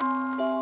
Música